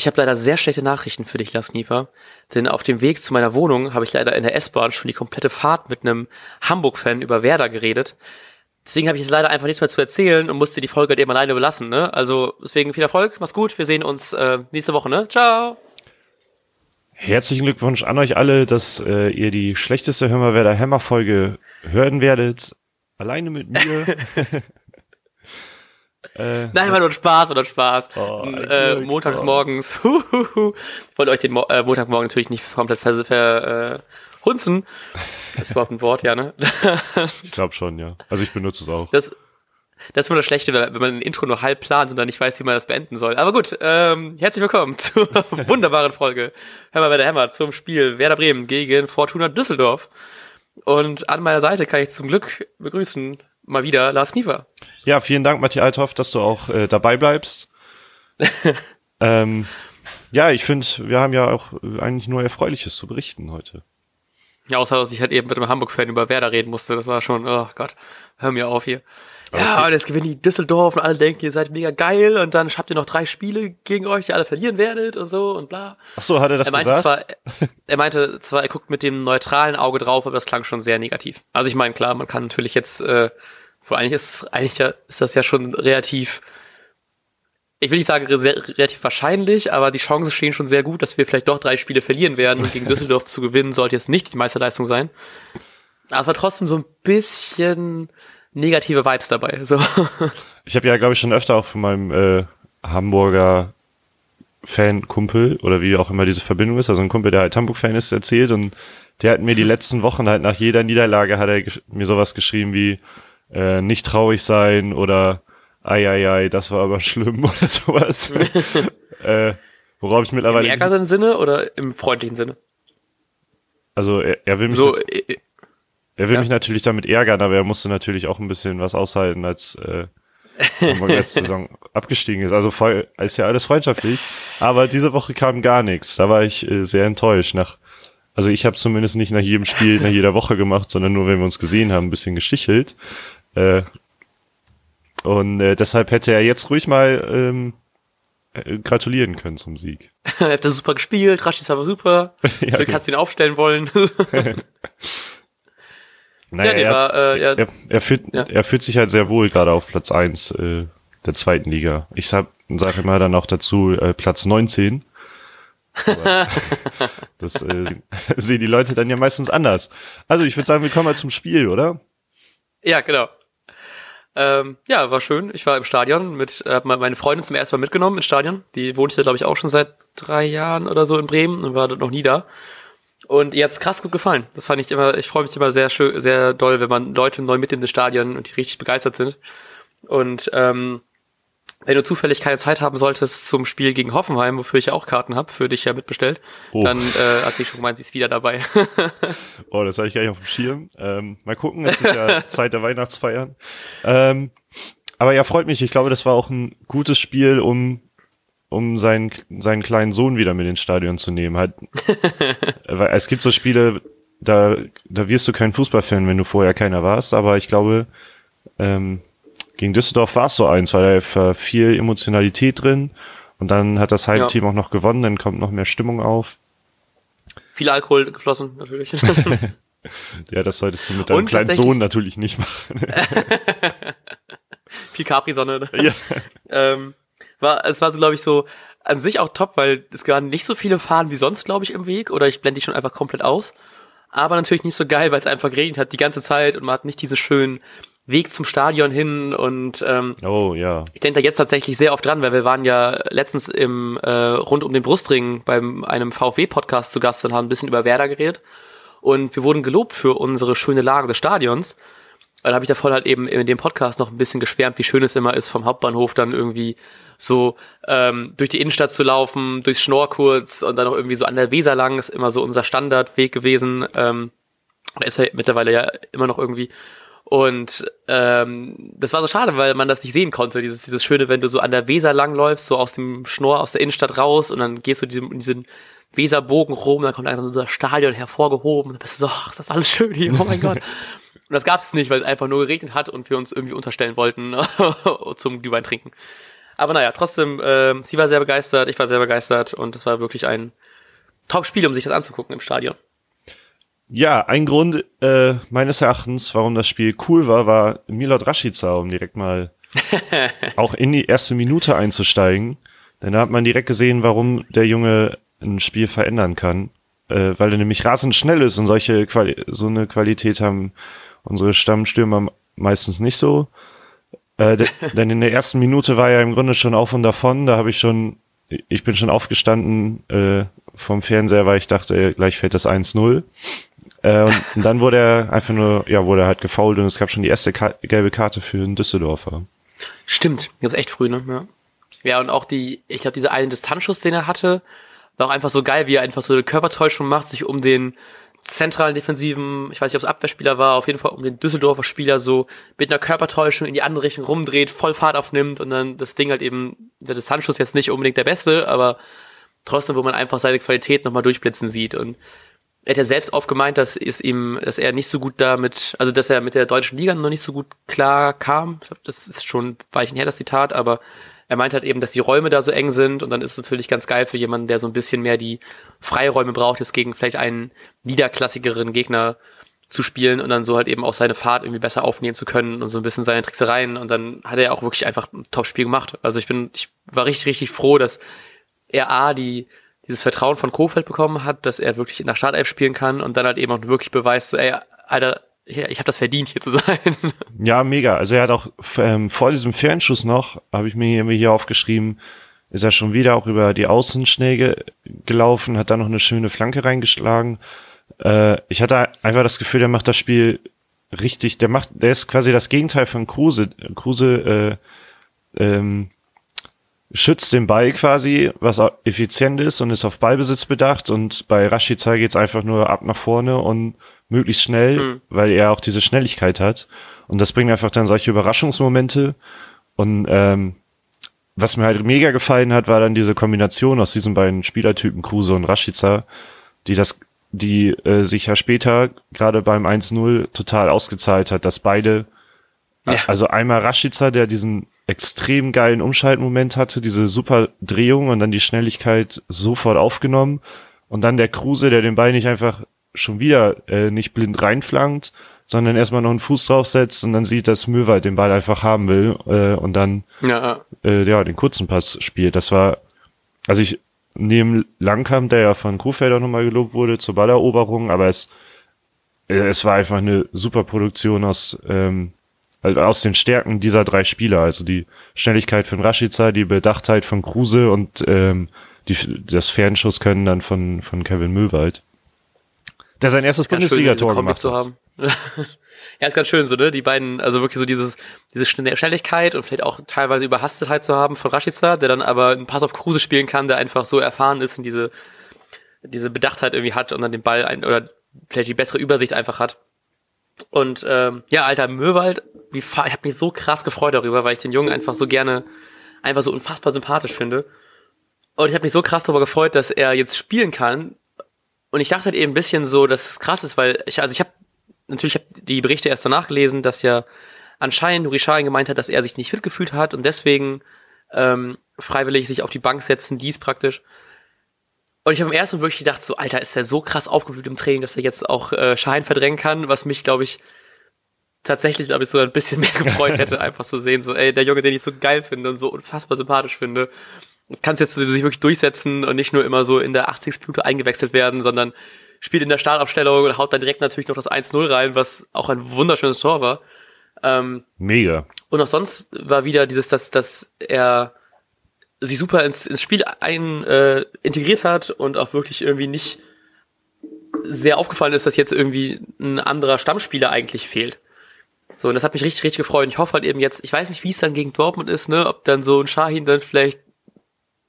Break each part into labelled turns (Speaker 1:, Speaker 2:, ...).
Speaker 1: Ich habe leider sehr schlechte Nachrichten für dich, Lars Knieper. Denn auf dem Weg zu meiner Wohnung habe ich leider in der S-Bahn schon die komplette Fahrt mit einem Hamburg-Fan über Werder geredet. Deswegen habe ich jetzt leider einfach nichts mehr zu erzählen und musste die Folge halt eben alleine überlassen. Ne? Also deswegen viel Erfolg, mach's gut. Wir sehen uns äh, nächste Woche. Ne? Ciao.
Speaker 2: Herzlichen Glückwunsch an euch alle, dass äh, ihr die schlechteste Hör Werder Hammer Folge hören werdet. Alleine mit mir.
Speaker 1: Äh, Nein, war nur Spaß, war nur Spaß. Oh, äh, montags morgens. ich wollte euch den Mo äh, Montagmorgen natürlich nicht komplett ver, ver äh, hunzen. Ist überhaupt ein Wort, ja, ne?
Speaker 2: ich glaube schon, ja. Also ich benutze es auch.
Speaker 1: Das, das ist immer das Schlechte, wenn man ein Intro nur halb plant und dann nicht weiß, wie man das beenden soll. Aber gut, ähm, herzlich willkommen zur wunderbaren Folge. Hör mal bei der Hammer zum Spiel Werder Bremen gegen Fortuna Düsseldorf. Und an meiner Seite kann ich zum Glück begrüßen mal wieder Lars Kniefer.
Speaker 2: Ja, vielen Dank, Matthias Althoff, dass du auch äh, dabei bleibst. ähm, ja, ich finde, wir haben ja auch eigentlich nur Erfreuliches zu berichten heute.
Speaker 1: Ja, außer dass ich halt eben mit einem Hamburg-Fan über Werder reden musste. Das war schon, oh Gott, hör mir auf hier. Aber ja, und jetzt gewinnen die Düsseldorf und alle denken, ihr seid mega geil und dann habt ihr noch drei Spiele gegen euch, die alle verlieren werdet und so und bla.
Speaker 2: Ach so, hat er das
Speaker 1: er meinte
Speaker 2: gesagt?
Speaker 1: Zwar, er meinte zwar, er guckt mit dem neutralen Auge drauf, aber das klang schon sehr negativ. Also ich meine, klar, man kann natürlich jetzt äh, wo eigentlich ist, eigentlich ja, ist das ja schon relativ, ich will nicht sagen relativ wahrscheinlich, aber die Chancen stehen schon sehr gut, dass wir vielleicht doch drei Spiele verlieren werden und gegen Düsseldorf zu gewinnen sollte jetzt nicht die Meisterleistung sein. Aber es war trotzdem so ein bisschen negative Vibes dabei. So.
Speaker 2: Ich habe ja, glaube ich, schon öfter auch von meinem äh, Hamburger Fan-Kumpel oder wie auch immer diese Verbindung ist, also ein Kumpel, der halt Hamburg-Fan ist, erzählt und der hat mir die letzten Wochen halt nach jeder Niederlage hat er mir sowas geschrieben wie, äh, nicht traurig sein oder ei, ei, ei, das war aber schlimm oder sowas. äh, worauf ich mittlerweile.
Speaker 1: Im ärgeren Sinne oder im freundlichen Sinne?
Speaker 2: Also er, er will mich.
Speaker 1: So, äh,
Speaker 2: er will ja. mich natürlich damit ärgern, aber er musste natürlich auch ein bisschen was aushalten, als äh, letzte Saison abgestiegen ist. Also voll, ist ja alles freundschaftlich. Aber diese Woche kam gar nichts. Da war ich äh, sehr enttäuscht. Nach, also ich habe zumindest nicht nach jedem Spiel, nach jeder Woche gemacht, sondern nur, wenn wir uns gesehen haben, ein bisschen gestichelt. Äh, und äh, deshalb hätte er jetzt ruhig mal ähm, äh, gratulieren können zum Sieg.
Speaker 1: er hat super gespielt, Rashid war super. ja, Deswegen hast du ihn aufstellen wollen.
Speaker 2: naja, ja, nee, er, war, äh, ja. er, er, fühlt, ja. er fühlt sich halt sehr wohl gerade auf Platz eins äh, der zweiten Liga. Ich sag, sag immer dann auch dazu äh, Platz 19. das äh, sehen die Leute dann ja meistens anders. Also ich würde sagen, wir kommen mal zum Spiel, oder?
Speaker 1: Ja, genau. Ähm, ja, war schön. Ich war im Stadion mit, äh, hab meine Freundin zum ersten Mal mitgenommen ins Stadion. Die wohnt hier, glaube ich, auch schon seit drei Jahren oder so in Bremen und war dort noch nie da. Und ihr hat's krass gut gefallen. Das fand ich immer, ich freue mich immer sehr schön, sehr doll, wenn man Leute neu mit in das Stadion und die richtig begeistert sind. Und ähm, wenn du zufällig keine Zeit haben solltest zum Spiel gegen Hoffenheim, wofür ich ja auch Karten habe, für dich ja mitbestellt, oh. dann äh, hat sie schon gemeint, sie ist wieder dabei.
Speaker 2: oh, das hatte ich gar nicht auf dem Schirm. Ähm, mal gucken, es ist ja Zeit der Weihnachtsfeiern. Ähm, aber ja, freut mich. Ich glaube, das war auch ein gutes Spiel, um um seinen seinen kleinen Sohn wieder mit ins Stadion zu nehmen. Halt, weil es gibt so Spiele, da da wirst du kein Fußballfan, wenn du vorher keiner warst. Aber ich glaube, ähm, gegen Düsseldorf war es so eins, weil da war viel Emotionalität drin und dann hat das Heimteam ja. auch noch gewonnen, dann kommt noch mehr Stimmung auf.
Speaker 1: Viel Alkohol geflossen, natürlich.
Speaker 2: ja, das solltest du mit deinem kleinen Sohn natürlich nicht machen.
Speaker 1: viel Capri-Sonne. Ja. ähm, war, es war so, glaube ich, so an sich auch top, weil es waren nicht so viele Fahnen wie sonst, glaube ich, im Weg. Oder ich blende die schon einfach komplett aus. Aber natürlich nicht so geil, weil es einfach geregnet hat die ganze Zeit und man hat nicht diese schönen Weg zum Stadion hin und ähm,
Speaker 2: oh ja.
Speaker 1: Ich denke da jetzt tatsächlich sehr oft dran, weil wir waren ja letztens im äh, rund um den Brustring beim einem VfW-Podcast zu Gast und haben ein bisschen über Werder geredet und wir wurden gelobt für unsere schöne Lage des Stadions. Dann habe ich davon halt eben in dem Podcast noch ein bisschen geschwärmt, wie schön es immer ist, vom Hauptbahnhof dann irgendwie so ähm, durch die Innenstadt zu laufen, durchs Schnorr und dann noch irgendwie so an der Weser lang, ist immer so unser Standardweg gewesen. Ähm, da ist ja mittlerweile ja immer noch irgendwie. Und ähm, das war so schade, weil man das nicht sehen konnte. Dieses, dieses Schöne, wenn du so an der Weser langläufst, so aus dem Schnur, aus der Innenstadt raus und dann gehst du diesen, diesen Weserbogen rum, dann kommt langsam so das Stadion hervorgehoben und dann bist du so, ach, ist das alles schön hier, oh mein Gott. Und das gab es nicht, weil es einfach nur geregnet hat und wir uns irgendwie unterstellen wollten zum Glühwein trinken. Aber naja, trotzdem, äh, sie war sehr begeistert, ich war sehr begeistert und es war wirklich ein Top-Spiel, um sich das anzugucken im Stadion.
Speaker 2: Ja, ein Grund äh, meines Erachtens, warum das Spiel cool war, war Milot Rashica, um direkt mal auch in die erste Minute einzusteigen. Denn da hat man direkt gesehen, warum der Junge ein Spiel verändern kann. Äh, weil er nämlich rasend schnell ist und solche Quali so eine Qualität haben unsere Stammstürmer meistens nicht so. Äh, denn in der ersten Minute war er im Grunde schon auf und davon. Da habe ich schon, ich bin schon aufgestanden äh, vom Fernseher, weil ich dachte, gleich fällt das 1-0. Äh, und, und, dann wurde er einfach nur, ja, wurde er halt gefault und es gab schon die erste Ka gelbe Karte für den Düsseldorfer.
Speaker 1: Stimmt, gab's echt früh, ne? Ja. Ja, und auch die, ich glaube, dieser eine Distanzschuss, den er hatte, war auch einfach so geil, wie er einfach so eine Körpertäuschung macht, sich um den zentralen defensiven, ich weiß nicht, ob es Abwehrspieler war, auf jeden Fall um den Düsseldorfer Spieler so mit einer Körpertäuschung in die andere Richtung rumdreht, voll Fahrt aufnimmt und dann das Ding halt eben, der Distanzschuss jetzt nicht unbedingt der beste, aber trotzdem, wo man einfach seine Qualität nochmal durchblitzen sieht und er hat ja selbst aufgemeint, dass es ihm, dass er nicht so gut damit, also dass er mit der deutschen Liga noch nicht so gut klar kam. Das ist schon Weichen her, das Zitat, aber er meint halt eben, dass die Räume da so eng sind und dann ist es natürlich ganz geil für jemanden, der so ein bisschen mehr die Freiräume braucht, jetzt gegen vielleicht einen niederklassigeren Gegner zu spielen und dann so halt eben auch seine Fahrt irgendwie besser aufnehmen zu können und so ein bisschen seine Tricksereien und dann hat er auch wirklich einfach ein Top-Spiel gemacht. Also ich bin, ich war richtig, richtig froh, dass er A, die, dieses Vertrauen von Kofeld bekommen hat, dass er wirklich der Startelf spielen kann und dann halt eben auch wirklich beweist, so, ey, Alter, ich habe das verdient, hier zu sein.
Speaker 2: Ja, mega. Also er hat auch ähm, vor diesem Fernschuss noch, habe ich mir hier aufgeschrieben, ist er schon wieder auch über die Außen gelaufen, hat da noch eine schöne Flanke reingeschlagen. Äh, ich hatte einfach das Gefühl, der macht das Spiel richtig, der macht, der ist quasi das Gegenteil von Kruse. Kruse äh, ähm, schützt den Ball quasi, was effizient ist und ist auf Ballbesitz bedacht und bei Rashica geht's einfach nur ab nach vorne und möglichst schnell, mhm. weil er auch diese Schnelligkeit hat. Und das bringt einfach dann solche Überraschungsmomente. Und ähm, was mir halt mega gefallen hat, war dann diese Kombination aus diesen beiden Spielertypen Kruse und Rashica, die das, die äh, sich ja später gerade beim 1-0 total ausgezahlt hat, dass beide, ja. also einmal Rashica, der diesen extrem geilen Umschaltmoment hatte, diese super Drehung und dann die Schnelligkeit sofort aufgenommen. Und dann der Kruse, der den Ball nicht einfach schon wieder äh, nicht blind reinflankt, sondern erstmal noch einen Fuß draufsetzt und dann sieht, dass Möwald den Ball einfach haben will äh, und dann ja. Äh, ja den kurzen Pass spielt. Das war, also ich neben Langkamp, der ja von Kuhfelder nochmal gelobt wurde zur Balleroberung, aber es äh, es war einfach eine super Produktion aus ähm, also aus den Stärken dieser drei Spieler, also die Schnelligkeit von Rashica, die Bedachtheit von Kruse und ähm, die, das Fernschusskönnen dann von, von Kevin Möwald der sein erstes Bundesligator gemacht hat.
Speaker 1: Ja, ist ganz schön so, ne? Die beiden, also wirklich so dieses, diese Schnelligkeit und vielleicht auch teilweise Überhastetheit zu haben von Rashica, der dann aber einen Pass auf Kruse spielen kann, der einfach so erfahren ist und diese, diese Bedachtheit irgendwie hat und dann den Ball ein, oder vielleicht die bessere Übersicht einfach hat. Und ähm, ja, alter Möwald, wie, ich habe mich so krass gefreut darüber, weil ich den Jungen einfach so gerne, einfach so unfassbar sympathisch finde. Und ich habe mich so krass darüber gefreut, dass er jetzt spielen kann, und ich dachte halt eben ein bisschen so, dass es krass ist, weil ich, also ich habe natürlich hab die Berichte erst danach gelesen, dass ja anscheinend Nuri Sahin gemeint hat, dass er sich nicht fit gefühlt hat und deswegen ähm, freiwillig sich auf die Bank setzen ließ praktisch. Und ich habe im ersten Mal wirklich gedacht, so, Alter, ist er so krass aufgeblüht im Training, dass er jetzt auch äh, Schein verdrängen kann, was mich, glaube ich, tatsächlich, glaube ich, so ein bisschen mehr gefreut hätte, einfach zu sehen, so, ey, der Junge, den ich so geil finde und so unfassbar sympathisch finde kann es jetzt sich wirklich durchsetzen und nicht nur immer so in der 80. Minute eingewechselt werden, sondern spielt in der Startaufstellung und haut dann direkt natürlich noch das 1-0 rein, was auch ein wunderschönes Tor war.
Speaker 2: Ähm, Mega.
Speaker 1: Und auch sonst war wieder dieses, dass, dass er sich super ins, ins Spiel ein, äh, integriert hat und auch wirklich irgendwie nicht sehr aufgefallen ist, dass jetzt irgendwie ein anderer Stammspieler eigentlich fehlt. So, und das hat mich richtig, richtig gefreut. Und ich hoffe halt eben jetzt, ich weiß nicht, wie es dann gegen Dortmund ist, ne, ob dann so ein Shahin dann vielleicht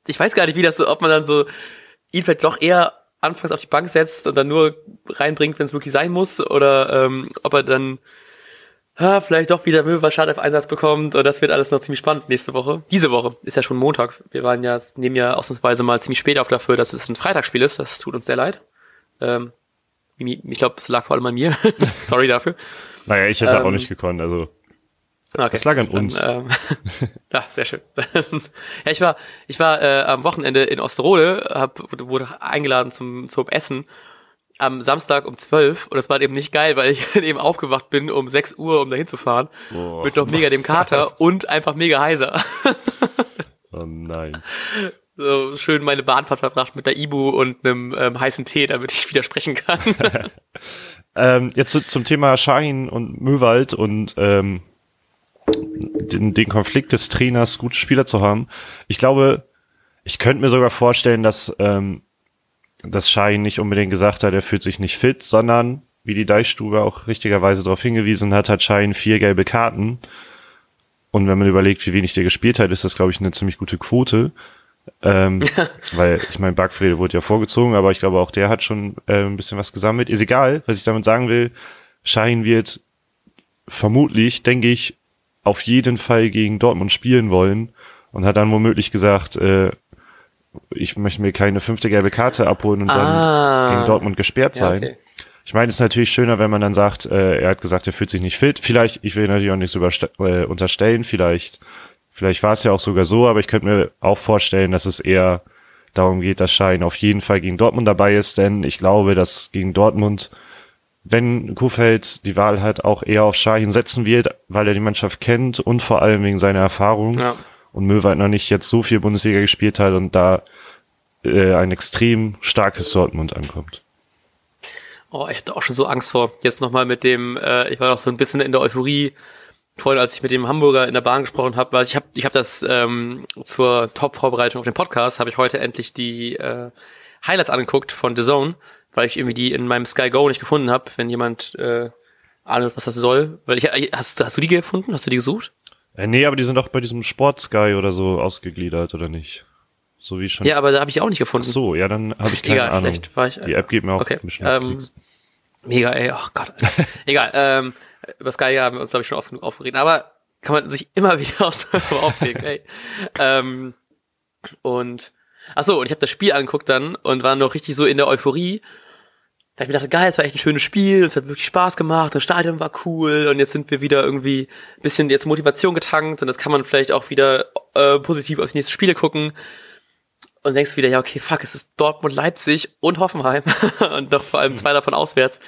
Speaker 1: ich weiß gar nicht, wie das so, ob man dann so ihn vielleicht doch eher anfangs auf die Bank setzt und dann nur reinbringt, wenn es wirklich sein muss, oder ähm, ob er dann ah, vielleicht doch wieder Möwe Schad auf Einsatz bekommt. Und das wird alles noch ziemlich spannend nächste Woche. Diese Woche ist ja schon Montag. Wir waren ja, nehmen ja ausnahmsweise mal ziemlich spät auf dafür, dass es ein Freitagsspiel ist. Das tut uns sehr leid. Ähm, ich glaube, es lag vor allem an mir. Sorry dafür.
Speaker 2: Naja, ich hätte ähm, auch nicht gekonnt, also.
Speaker 1: Okay.
Speaker 2: Das lag an uns.
Speaker 1: Dann, ähm, ja, sehr schön. ja, ich war, ich war äh, am Wochenende in Osterode, hab, wurde eingeladen zum, zum Essen am Samstag um 12 und das war eben nicht geil, weil ich eben aufgewacht bin um 6 Uhr, um dahin zu fahren.
Speaker 2: Boah.
Speaker 1: mit noch mega dem Kater
Speaker 2: Was?
Speaker 1: und einfach mega heiser.
Speaker 2: Oh nein.
Speaker 1: so schön meine Bahnfahrt verbracht mit der Ibu und einem ähm, heißen Tee, damit ich wieder sprechen kann.
Speaker 2: Ähm, jetzt zu, zum Thema Schein und Möwald und ähm, den, den Konflikt des Trainers, gute Spieler zu haben. Ich glaube, ich könnte mir sogar vorstellen, dass ähm, das Schein nicht unbedingt gesagt hat, er fühlt sich nicht fit, sondern, wie die Deichstube auch richtigerweise darauf hingewiesen hat, hat Schein vier gelbe Karten. Und wenn man überlegt, wie wenig der gespielt hat, ist das, glaube ich, eine ziemlich gute Quote. Ähm, weil, ich meine, Backfrede wurde ja vorgezogen, aber ich glaube, auch der hat schon äh, ein bisschen was gesammelt. Ist egal, was ich damit sagen will. Schein wird vermutlich, denke ich, auf jeden Fall gegen Dortmund spielen wollen und hat dann womöglich gesagt, äh, ich möchte mir keine fünfte gelbe Karte abholen und
Speaker 1: Ah.
Speaker 2: dann gegen Dortmund gesperrt
Speaker 1: Ja,
Speaker 2: sein.
Speaker 1: okay.
Speaker 2: Ich meine, es ist natürlich schöner, wenn man dann sagt, äh, er hat gesagt, er fühlt sich nicht fit. Vielleicht, ich will natürlich auch nichts äh, unterstellen, vielleicht, vielleicht war es ja auch sogar so, aber ich könnte mir auch vorstellen, dass es eher darum geht, dass Schein auf jeden Fall gegen Dortmund dabei ist, denn ich glaube, dass gegen Dortmund, wenn Kuhfeld die Wahl hat, auch eher auf Schein setzen wird, weil er die Mannschaft kennt und vor allem wegen seiner Erfahrung
Speaker 1: ja.
Speaker 2: Und Möwald noch nicht jetzt so viel Bundesliga gespielt hat und da äh, ein extrem starkes Dortmund ankommt.
Speaker 1: Oh, ich hatte auch schon so Angst vor. Jetzt nochmal mit dem, äh, ich war noch so ein bisschen in der Euphorie, vorhin, als ich mit dem Hamburger in der Bahn gesprochen habe, weil ich habe ich hab das ähm, zur Top-Vorbereitung auf den Podcast, habe ich heute endlich die äh, Highlights angeguckt von The Zone, weil ich irgendwie die in meinem Sky Go nicht gefunden habe, wenn jemand äh, ahnt, was das soll. Weil ich, hast, hast du die gefunden? Hast du die gesucht?
Speaker 2: Äh, nee, aber die sind doch bei diesem Sport Sky oder so ausgegliedert, oder nicht? So wie schon.
Speaker 1: Ja, aber da habe ich auch nicht gefunden.
Speaker 2: Ach so, ja, dann habe ich keine
Speaker 1: Egal,
Speaker 2: Ahnung.
Speaker 1: vielleicht war ich.
Speaker 2: Die App gibt mir auch
Speaker 1: Okay,
Speaker 2: ein bisschen
Speaker 1: ähm. Mega, ey, oh Gott. Egal, ähm, über Sky haben wir uns, glaube ich, schon oft genug aufgeregt, aber kann man sich immer wieder aufregen, ey. Ähm, und, ach so, und ich habe das Spiel angeguckt dann und war noch richtig so in der Euphorie. Da ich mir gedacht, geil, es war echt ein schönes Spiel, es hat wirklich Spaß gemacht, das Stadion war cool und jetzt sind wir wieder irgendwie ein bisschen jetzt Motivation getankt und das kann man vielleicht auch wieder äh, positiv auf die nächsten Spiele gucken und denkst wieder, ja, okay, fuck, es ist Dortmund, Leipzig und Hoffenheim und noch vor allem zwei davon auswärts.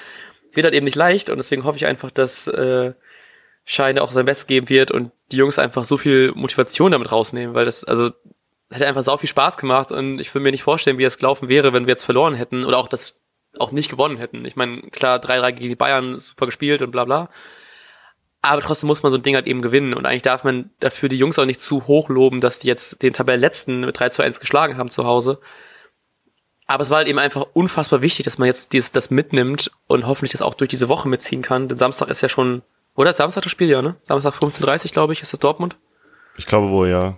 Speaker 1: Wird halt eben nicht leicht und deswegen hoffe ich einfach, dass äh, Scheine auch sein Bestes geben wird und die Jungs einfach so viel Motivation damit rausnehmen, weil das, also, das hätte einfach sau viel Spaß gemacht und ich will mir nicht vorstellen, wie es gelaufen wäre, wenn wir jetzt verloren hätten oder auch das auch nicht gewonnen hätten. Ich meine, klar, 3-3 gegen die Bayern, super gespielt und bla bla. Aber trotzdem muss man so ein Ding halt eben gewinnen. Und eigentlich darf man dafür die Jungs auch nicht zu hoch loben, dass die jetzt den Tabellenletzten mit 3 zu 1 geschlagen haben zu Hause. Aber es war halt eben einfach unfassbar wichtig, dass man jetzt dieses, das mitnimmt und hoffentlich das auch durch diese Woche mitziehen kann. Denn Samstag ist ja schon, oder ist Samstag das Spiel, ja, ne? Samstag 15.30 glaube ich, ist das Dortmund.
Speaker 2: Ich glaube wohl, ja.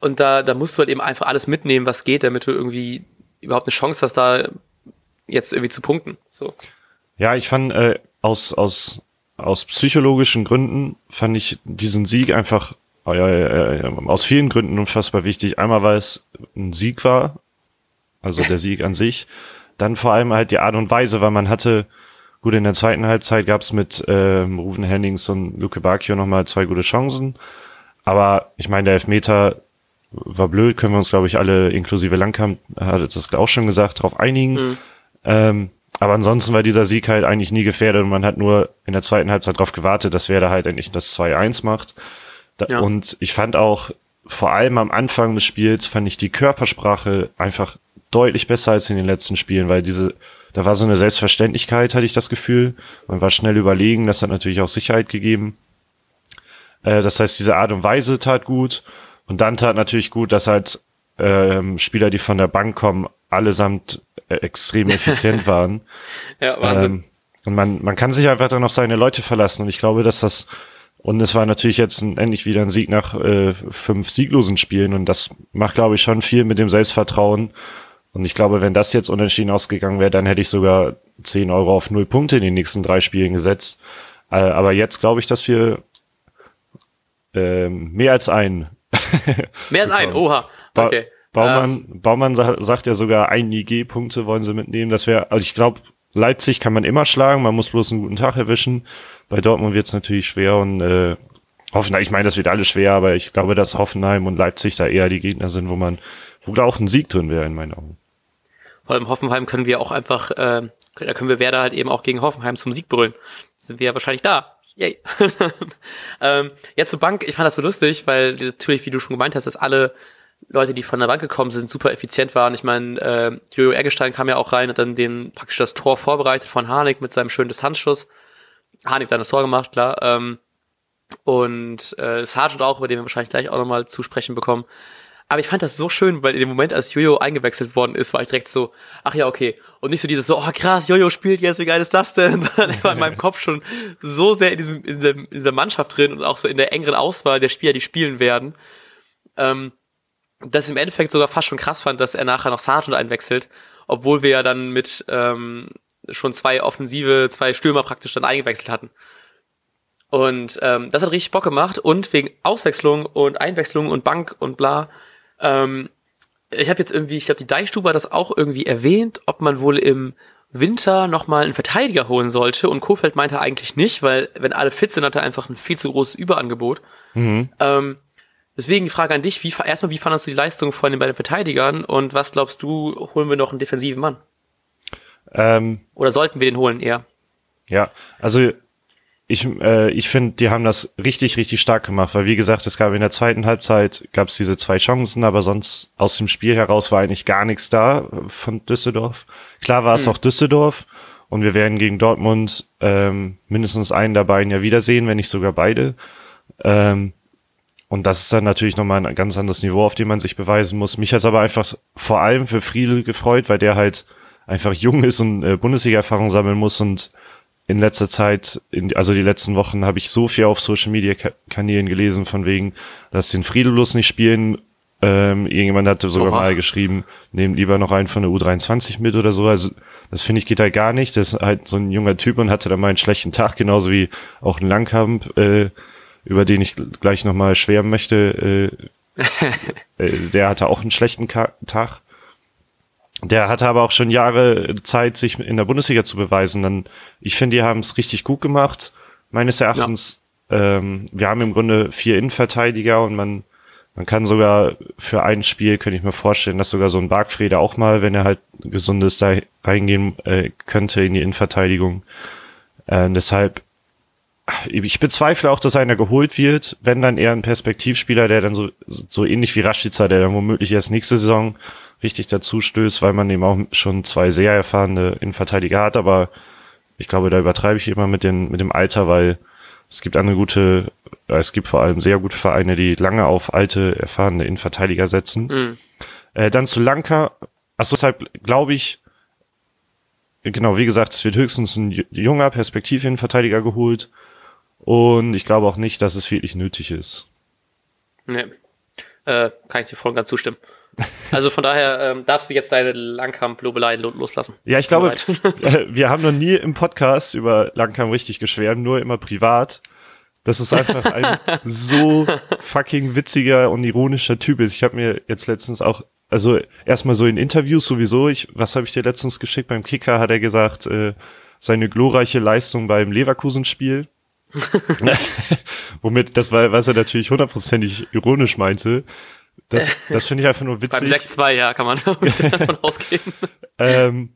Speaker 1: Und da, da musst du halt eben einfach alles mitnehmen, was geht, damit du irgendwie überhaupt eine Chance hast, da jetzt irgendwie zu punkten. So.
Speaker 2: Ja, ich fand äh, aus, aus, aus psychologischen Gründen fand ich diesen Sieg einfach äh, äh, aus vielen Gründen unfassbar wichtig. Einmal, weil es ein Sieg war, also der Sieg an sich. Dann vor allem halt die Art und Weise, weil man hatte, gut, in der zweiten Halbzeit gab's mit ähm, Rufen Hennings und Luke Bacchio nochmal zwei gute Chancen. Aber ich meine, der Elfmeter war blöd, können wir uns, glaube ich, alle inklusive Langkamp, hat das auch schon gesagt, darauf einigen. Ähm, aber ansonsten war dieser Sieg halt eigentlich nie gefährdet und man hat nur in der zweiten Halbzeit darauf gewartet, dass wer da halt endlich das 2-1 macht. Da,
Speaker 1: Ja.
Speaker 2: Und ich fand auch, vor allem am Anfang des Spiels, fand ich die Körpersprache einfach deutlich besser als in den letzten Spielen, weil diese, da war so eine Selbstverständlichkeit, hatte ich das Gefühl. Man war schnell überlegen, das hat natürlich auch Sicherheit gegeben. Äh, das heißt, diese Art und Weise tat gut. Und dann tat natürlich gut, dass halt ähm, Spieler, die von der Bank kommen, allesamt extrem effizient waren.
Speaker 1: Ja, Wahnsinn.
Speaker 2: Ähm, und man, man kann sich einfach dann auf seine Leute verlassen. Und ich glaube, dass das, und es war natürlich jetzt ein, endlich wieder ein Sieg nach äh, fünf sieglosen Spielen. Und das macht, glaube ich, schon viel mit dem Selbstvertrauen. Und ich glaube, wenn das jetzt unentschieden ausgegangen wäre, dann hätte ich sogar 10 Euro auf null Punkte in den nächsten drei Spielen gesetzt. Äh, aber jetzt glaube ich, dass wir ähm, mehr als einen.
Speaker 1: Mehr als ein, oha. Okay.
Speaker 2: Baumann,
Speaker 1: Ähm,
Speaker 2: Baumann sa sagt ja sogar, ein IG-Punkte wollen sie mitnehmen. Das wäre, also ich glaube, Leipzig kann man immer schlagen, man muss bloß einen guten Tag erwischen. Bei Dortmund wird es natürlich schwer und äh, Hoffenheim, ich meine, das wird alles schwer, aber ich glaube, dass Hoffenheim und Leipzig da eher die Gegner sind, wo man, wo da auch ein Sieg drin wäre in meinen Augen.
Speaker 1: Vor allem Hoffenheim können wir auch einfach, äh, da können wir Werder halt eben auch gegen Hoffenheim zum Sieg brüllen. Sind wir ja wahrscheinlich da. Yay. ähm, ja, zur Bank, ich fand das so lustig, weil natürlich, wie du schon gemeint hast, dass alle Leute, die von der Bank gekommen sind, super effizient waren. Ich meine, äh, Jojo Eggestein kam ja auch rein, hat dann den praktisch das Tor vorbereitet von Harnik mit seinem schönen Distanzschuss. Harnik dann das Tor gemacht, klar. Ähm, und äh, Sargent auch, über den wir wahrscheinlich gleich auch nochmal zu sprechen bekommen. Aber ich fand das so schön, weil in dem Moment, als Jojo eingewechselt worden ist, war ich direkt so, ach ja, okay. Und nicht so dieses so, oh krass, Jojo spielt jetzt, wie geil ist das denn? Sondern ich war in meinem Kopf schon so sehr in, diesem, in, diesem, in dieser Mannschaft drin und auch so in der engeren Auswahl der Spieler, die spielen werden. Ähm, dass ich im Endeffekt sogar fast schon krass fand, dass er nachher noch Sargent einwechselt, obwohl wir ja dann mit ähm, schon zwei Offensive, zwei Stürmer praktisch dann eingewechselt hatten. Und ähm, das hat richtig Bock gemacht und wegen Auswechslung und Einwechslung und Bank und bla ähm, ich habe jetzt irgendwie, ich glaube, die Deichstube hat das auch irgendwie erwähnt, ob man wohl im Winter nochmal einen Verteidiger holen sollte. Und Kofeld meinte eigentlich nicht, weil wenn alle fit sind, hat er einfach ein viel zu großes Überangebot. Mhm. Ähm, deswegen die Frage an dich, wie, erstmal, wie fandest du die Leistung von den beiden Verteidigern und was glaubst du, holen wir noch einen defensiven Mann? Ähm, Oder sollten wir den holen eher?
Speaker 2: Ja, also ich, äh, ich finde, die haben das richtig, richtig stark gemacht, weil wie gesagt, es gab in der zweiten Halbzeit gab es diese zwei Chancen, aber sonst aus dem Spiel heraus war eigentlich gar nichts da von Düsseldorf. Klar war es hm. auch Düsseldorf und wir werden gegen Dortmund ähm, mindestens einen der beiden ja wiedersehen, wenn nicht sogar beide. Ähm, und das ist dann natürlich nochmal ein ganz anderes Niveau, auf dem man sich beweisen muss. Mich hat aber einfach vor allem für Friedel gefreut, weil der halt einfach jung ist und äh, Bundesliga-Erfahrung sammeln muss und in letzter Zeit, in, also die letzten Wochen, habe ich so viel auf Social Media Kanälen gelesen, von wegen, dass den Friedel bloß nicht spielen. Ähm, irgendjemand hatte sogar Oha. mal geschrieben, nehmt lieber noch einen von der U23 mit oder so. Also das finde ich geht halt gar nicht. Das ist halt so ein junger Typ und hatte dann mal einen schlechten Tag, genauso wie auch ein Langkamp, äh, über den ich gleich nochmal schwärmen möchte. Äh, äh, der hatte auch einen schlechten Ka Tag. Der hatte aber auch schon Jahre Zeit, sich in der Bundesliga zu beweisen. Dann, ich finde, die haben es richtig gut gemacht. Meines Erachtens, ja. ähm, wir haben im Grunde vier Innenverteidiger und man, man kann sogar für ein Spiel, könnte ich mir vorstellen, dass sogar so ein Bargfrede auch mal, wenn er halt gesund ist, da reingehen äh, könnte in die Innenverteidigung. Äh, deshalb, ich bezweifle auch, dass einer geholt wird, wenn dann eher ein Perspektivspieler, der dann so, so ähnlich wie Rashica, der dann womöglich erst nächste Saison richtig dazu stößt, weil man eben auch schon zwei sehr erfahrene Innenverteidiger hat, aber ich glaube, da übertreibe ich immer mit, den, mit dem Alter, weil es gibt eine gute, es gibt vor allem sehr gute Vereine, die lange auf alte, erfahrene Innenverteidiger setzen. Mhm. Äh, dann zu Lanka, also deshalb glaube ich, genau, wie gesagt, es wird höchstens ein junger Perspektivinnenverteidiger geholt und ich glaube auch nicht, dass es wirklich nötig ist.
Speaker 1: Nee. Äh, kann ich dir voll und ganz zustimmen. Also von daher ähm, darfst du jetzt deine Langkamp-Lobelei loslassen.
Speaker 2: Ja, ich glaube, wir haben noch nie im Podcast über Langkamp richtig geschwärmt, nur immer privat. Das ist einfach ein so fucking witziger und ironischer Typ ist. Ich habe mir jetzt letztens auch, also erstmal so in Interviews sowieso, ich, was habe ich dir letztens geschickt? Beim Kicker hat er gesagt, äh, seine glorreiche Leistung beim Leverkusen-Spiel. Womit, das war, was er natürlich hundertprozentig ironisch meinte, das, das finde ich einfach nur witzig.
Speaker 1: Beim 6-2, ja, kann man davon ausgehen.
Speaker 2: Ähm,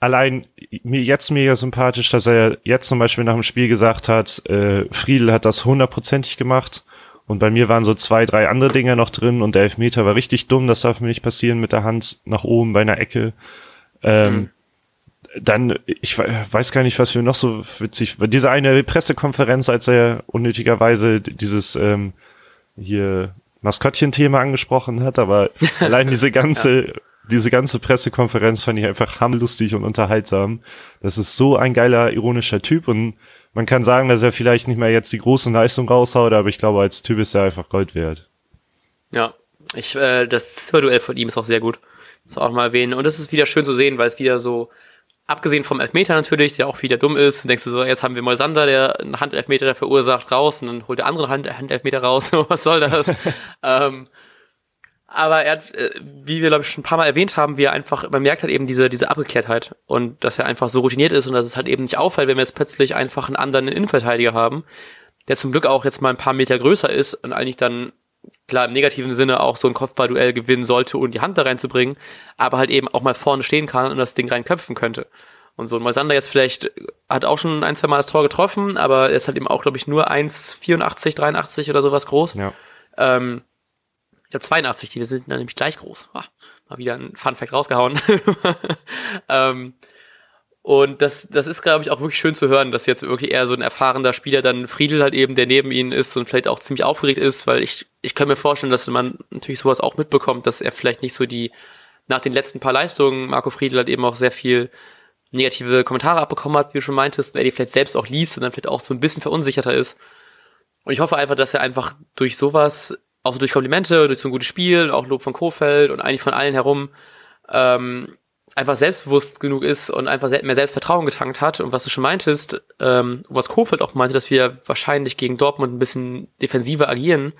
Speaker 2: allein mir jetzt mega sympathisch, dass er jetzt zum Beispiel nach dem Spiel gesagt hat, äh, Friedel hat das hundertprozentig gemacht. Und bei mir waren so zwei, drei andere Dinge noch drin und der Elfmeter war richtig dumm, das darf mir nicht passieren mit der Hand nach oben bei einer Ecke. Ähm, mhm. Dann, ich weiß gar nicht, was wir noch so witzig, diese eine Pressekonferenz, als er unnötigerweise dieses ähm, hier Maskottchen-Thema angesprochen hat, aber allein diese ganze, ja. diese ganze Pressekonferenz fand ich einfach hammerlustig und unterhaltsam. Das ist so ein geiler, ironischer Typ und man kann sagen, dass er vielleicht nicht mehr jetzt die große Leistung raushaut, aber ich glaube, als Typ ist er einfach Gold wert.
Speaker 1: Ja, ich, äh, das Zimmerduell von ihm ist auch sehr gut. Das auch mal erwähnen. Und das ist wieder schön zu sehen, weil es wieder so abgesehen vom Elfmeter natürlich, der auch wieder dumm ist, denkst du so, jetzt haben wir Moisander, der einen Handelfmeter verursacht, raus und dann holt der andere Hand, Handelfmeter raus, was soll das? ähm, aber er hat, äh, wie wir glaube ich schon ein paar Mal erwähnt haben, wie er einfach, man merkt halt eben diese, diese Abgeklärtheit und dass er einfach so routiniert ist und dass es halt eben nicht auffällt, wenn wir jetzt plötzlich einfach einen anderen Innenverteidiger haben, der zum Glück auch jetzt mal ein paar Meter größer ist und eigentlich dann klar im negativen Sinne auch so ein Kopfballduell gewinnen sollte, ohne die Hand da reinzubringen, aber halt eben auch mal vorne stehen kann und das Ding reinköpfen könnte. Und so ein Moisander jetzt vielleicht hat auch schon ein, zwei Mal das Tor getroffen, aber er ist halt eben auch, glaube ich, nur 1,84, 83 oder sowas groß.
Speaker 2: Ja.
Speaker 1: Ähm, ich glaube 82, die sind dann nämlich gleich groß. Ah, mal wieder ein Fun Fact rausgehauen. ähm, und das, das ist, glaube ich, auch wirklich schön zu hören, dass jetzt wirklich eher so ein erfahrener Spieler dann Friedel halt eben, der neben ihnen ist und vielleicht auch ziemlich aufgeregt ist, weil ich, ich kann mir vorstellen, dass man natürlich sowas auch mitbekommt, dass er vielleicht nicht so die, nach den letzten paar Leistungen, Marco Friedel halt eben auch sehr viel negative Kommentare abbekommen hat, wie du schon meintest, und er die vielleicht selbst auch liest und dann vielleicht auch so ein bisschen verunsicherter ist. Und ich hoffe einfach, dass er einfach durch sowas, auch so durch Komplimente, durch so ein gutes Spiel, auch Lob von Kofeld und eigentlich von allen herum, ähm, einfach selbstbewusst genug ist und einfach mehr Selbstvertrauen getankt hat. Und was du schon meintest, ähm, was Kofeld auch meinte, dass wir wahrscheinlich gegen Dortmund ein bisschen defensiver agieren,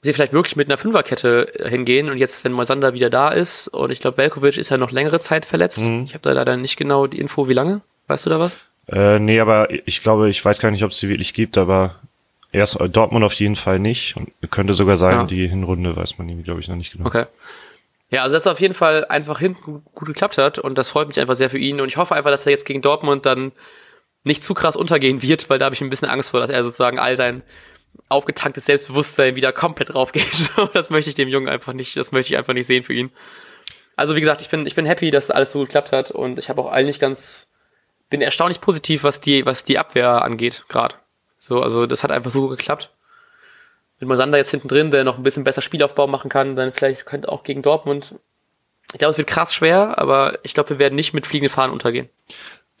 Speaker 1: sie vielleicht wirklich mit einer Fünferkette hingehen und jetzt, wenn Moisander wieder da ist und ich glaube, Velkovic ist ja noch längere Zeit verletzt. Mhm. Ich habe da leider nicht genau die Info, wie lange. Weißt du da was?
Speaker 2: Äh, nee, aber ich glaube, ich weiß gar nicht, ob es sie wirklich gibt, aber erst Dortmund auf jeden Fall nicht und könnte sogar sein, ja. die Hinrunde weiß man irgendwie, glaube ich, noch nicht genau.
Speaker 1: Okay. Ja, also dass er auf jeden Fall einfach hinten gut geklappt hat und das freut mich einfach sehr für ihn und ich hoffe einfach, dass er jetzt gegen Dortmund dann nicht zu krass untergehen wird, weil da habe ich ein bisschen Angst vor, dass er sozusagen all sein aufgetanktes Selbstbewusstsein wieder komplett drauf geht. das möchte ich dem Jungen einfach nicht, das möchte ich einfach nicht sehen für ihn. Also wie gesagt, ich bin, ich bin happy, dass alles so geklappt hat und ich habe auch eigentlich ganz, bin erstaunlich positiv, was die, was die Abwehr angeht, gerade. So, also das hat einfach so geklappt mit Mosander jetzt hinten drin, der noch ein bisschen besser Spielaufbau machen kann, dann vielleicht könnte auch gegen Dortmund. Ich glaube, es wird krass schwer, aber ich glaube, wir werden nicht mit fliegenden Fahnen untergehen.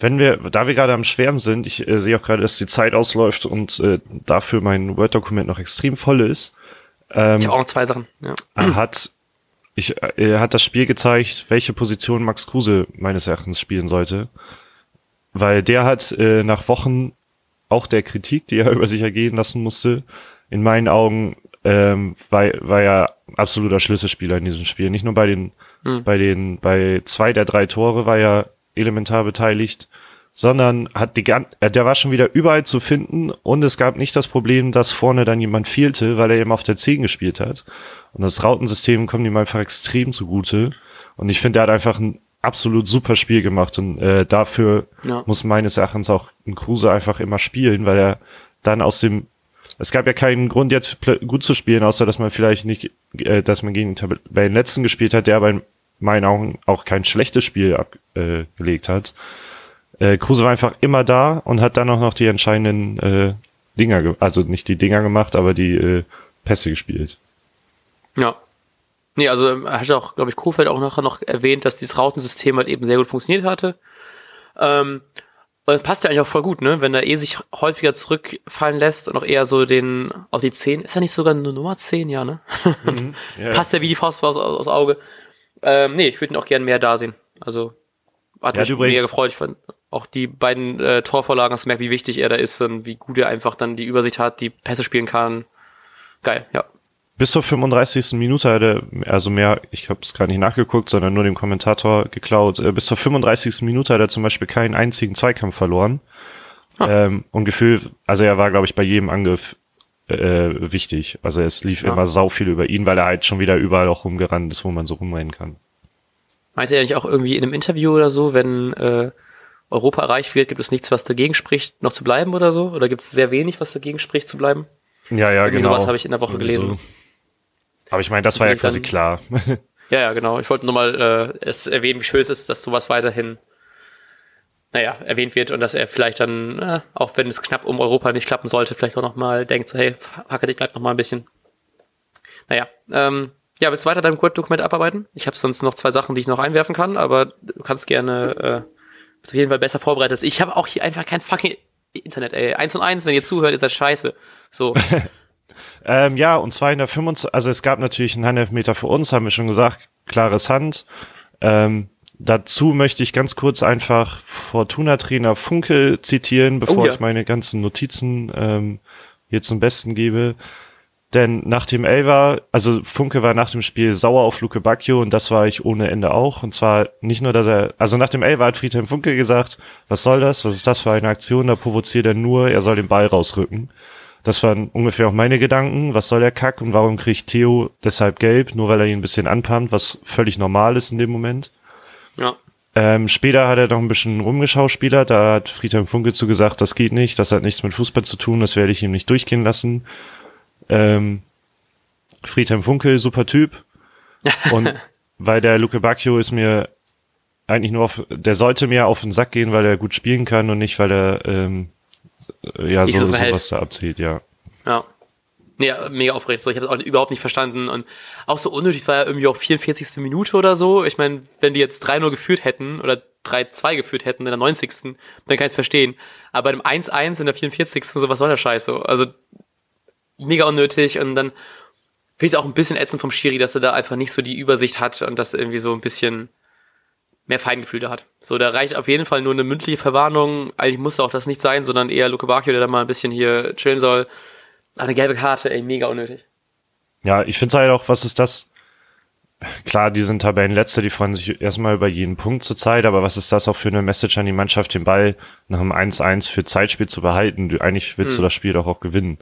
Speaker 2: Wenn wir, da wir gerade am Schwärmen sind, ich äh, sehe auch gerade, dass die Zeit ausläuft und äh, dafür mein Word-Dokument noch extrem voll ist.
Speaker 1: Ähm, ich habe auch noch zwei Sachen. Ja.
Speaker 2: Hat ich, er hat das Spiel gezeigt, welche Position Max Kruse meines Erachtens spielen sollte. Weil der hat äh, nach Wochen auch der Kritik, die er über sich ergehen lassen musste, in meinen Augen ähm, war, war er absoluter Schlüsselspieler in diesem Spiel. Nicht nur bei den, mhm. bei den, bei zwei der drei Tore war er elementar beteiligt, sondern hat die äh, der war schon wieder überall zu finden und es gab nicht das Problem, dass vorne dann jemand fehlte, weil er eben auf der 10 gespielt hat. Und das Rautensystem kommt ihm einfach extrem zugute. Und ich finde, er hat einfach ein absolut super Spiel gemacht und äh, dafür ja. muss meines Erachtens auch ein Kruse einfach immer spielen, weil er dann aus dem es gab ja keinen Grund jetzt gut zu spielen, außer dass man vielleicht nicht, äh, dass man gegen den letzten gespielt hat, der aber in meinen Augen auch kein schlechtes Spiel abgelegt äh, hat. Äh, Kruse war einfach immer da und hat dann auch noch die entscheidenden äh, Dinger, also nicht die Dinger gemacht, aber die äh, Pässe gespielt.
Speaker 1: Ja. Nee, also ähm, hat auch, glaube ich, Kofeld auch nachher noch erwähnt, dass dieses Rautensystem halt eben sehr gut funktioniert hatte. Ähm, und das passt ja eigentlich auch voll gut, ne? Wenn er eh sich häufiger zurückfallen lässt und auch eher so den, auf die 10, ist er nicht sogar eine Nummer 10, ja, ne? Mhm, ja, passt ja wie die Faust aus, aus Auge. Ähm, nee, ich würde ihn auch gern mehr da sehen. Also, hat ja, mich mega gefreut. Ich fand auch die beiden äh, Torvorlagen, hast du merkt, wie wichtig er da ist und wie gut er einfach dann die Übersicht hat, die Pässe spielen kann. Geil, ja.
Speaker 2: Bis zur 35. Minute hat er, also mehr, ich habe es gerade nicht nachgeguckt, sondern nur dem Kommentator geklaut, äh, bis zur 35. Minute hat er zum Beispiel keinen einzigen Zweikampf verloren. Ah. Ähm, und Gefühl, also er war, glaube ich, bei jedem Angriff äh, wichtig. Also es lief ja. immer sau viel über ihn, weil er halt schon wieder überall auch rumgerannt ist, wo man so rumrennen kann.
Speaker 1: Meinte er nicht auch irgendwie in einem Interview oder so, wenn äh, Europa erreicht wird, gibt es nichts, was dagegen spricht, noch zu bleiben oder so? Oder gibt es sehr wenig, was dagegen spricht, zu bleiben?
Speaker 2: Ja, ja, irgendwie genau.
Speaker 1: Sowas habe ich in der Woche gelesen. So.
Speaker 2: Aber ich meine, das war ja quasi dann, klar.
Speaker 1: ja, ja, genau. Ich wollte nur mal äh, es erwähnen, wie schön es ist, dass sowas weiterhin, naja, erwähnt wird und dass er vielleicht dann, äh, auch wenn es knapp um Europa nicht klappen sollte, vielleicht auch nochmal denkt, so, hey, hacke dich gleich nochmal ein bisschen. Naja, ähm, ja, willst du weiter dein Word-Dokument abarbeiten? Ich habe sonst noch zwei Sachen, die ich noch einwerfen kann, aber du kannst gerne, äh, bist auf jeden Fall besser vorbereitet. Ich habe auch hier einfach kein fucking Internet, ey. Eins und eins, wenn ihr zuhört, ist das scheiße. So.
Speaker 2: Ähm, ja, und zwar in der 25, also es gab natürlich einen Handelfmeter für uns, haben wir schon gesagt, klares Hand. Ähm, dazu möchte ich ganz kurz einfach Fortuna-Trainer Funkel zitieren, bevor oh, ja. ich meine ganzen Notizen ähm, hier zum Besten gebe. Denn nach dem Elver, also Funke war nach dem Spiel sauer auf Luke Bacchio und das war ich ohne Ende auch. Und zwar nicht nur, dass er, also nach dem Elver hat Friedhelm Funke gesagt, was soll das? Was ist das für eine Aktion? Da provoziert er nur, er soll den Ball rausrücken. Das waren ungefähr auch meine Gedanken. Was soll der Kack und warum kriegt Theo deshalb gelb? Nur weil er ihn ein bisschen anpammt, was völlig normal ist in dem Moment.
Speaker 1: Ja.
Speaker 2: Ähm, später hat er noch ein bisschen rumgeschauspielert. Da hat Friedhelm Funke zu gesagt, das geht nicht, das hat nichts mit Fußball zu tun, das werde ich ihm nicht durchgehen lassen. Ähm, Friedhelm Funke, super Typ. Und weil der Luke Bacchio ist mir eigentlich nur auf, der sollte mir auf den Sack gehen, weil er gut spielen kann und nicht, weil er ähm, ja
Speaker 1: Sich
Speaker 2: so,
Speaker 1: so
Speaker 2: so
Speaker 1: verhält.
Speaker 2: was da abzieht, ja.
Speaker 1: Ja. Nee, mega aufregend. So, ich habe es auch überhaupt nicht verstanden. Und auch so unnötig, es war ja irgendwie auch 44. Minute oder so. Ich meine, wenn die jetzt 3-0 geführt hätten oder 3-2 geführt hätten in der 90. dann kann ich es verstehen. Aber bei dem 1-1 in der 44. so, was soll der Scheiß so? Also mega unnötig und dann finde ich es auch ein bisschen ätzend vom Schiri, dass er da einfach nicht so die Übersicht hat und das irgendwie so ein bisschen mehr Feingefühl da hat. So, da reicht auf jeden Fall nur eine mündliche Verwarnung. Eigentlich musste auch das nicht sein, sondern eher Luke Bacchio, der da mal ein bisschen hier chillen soll. Aber eine gelbe Karte, ey, mega unnötig.
Speaker 2: Ja, ich finde halt auch, was ist das? Klar, die sind Tabellenletzte, die freuen sich erstmal über jeden Punkt zur Zeit, aber was ist das auch für eine Message an die Mannschaft, den Ball nach dem 1-1 für Zeitspiel zu behalten? Du, eigentlich willst du das Spiel doch auch gewinnen.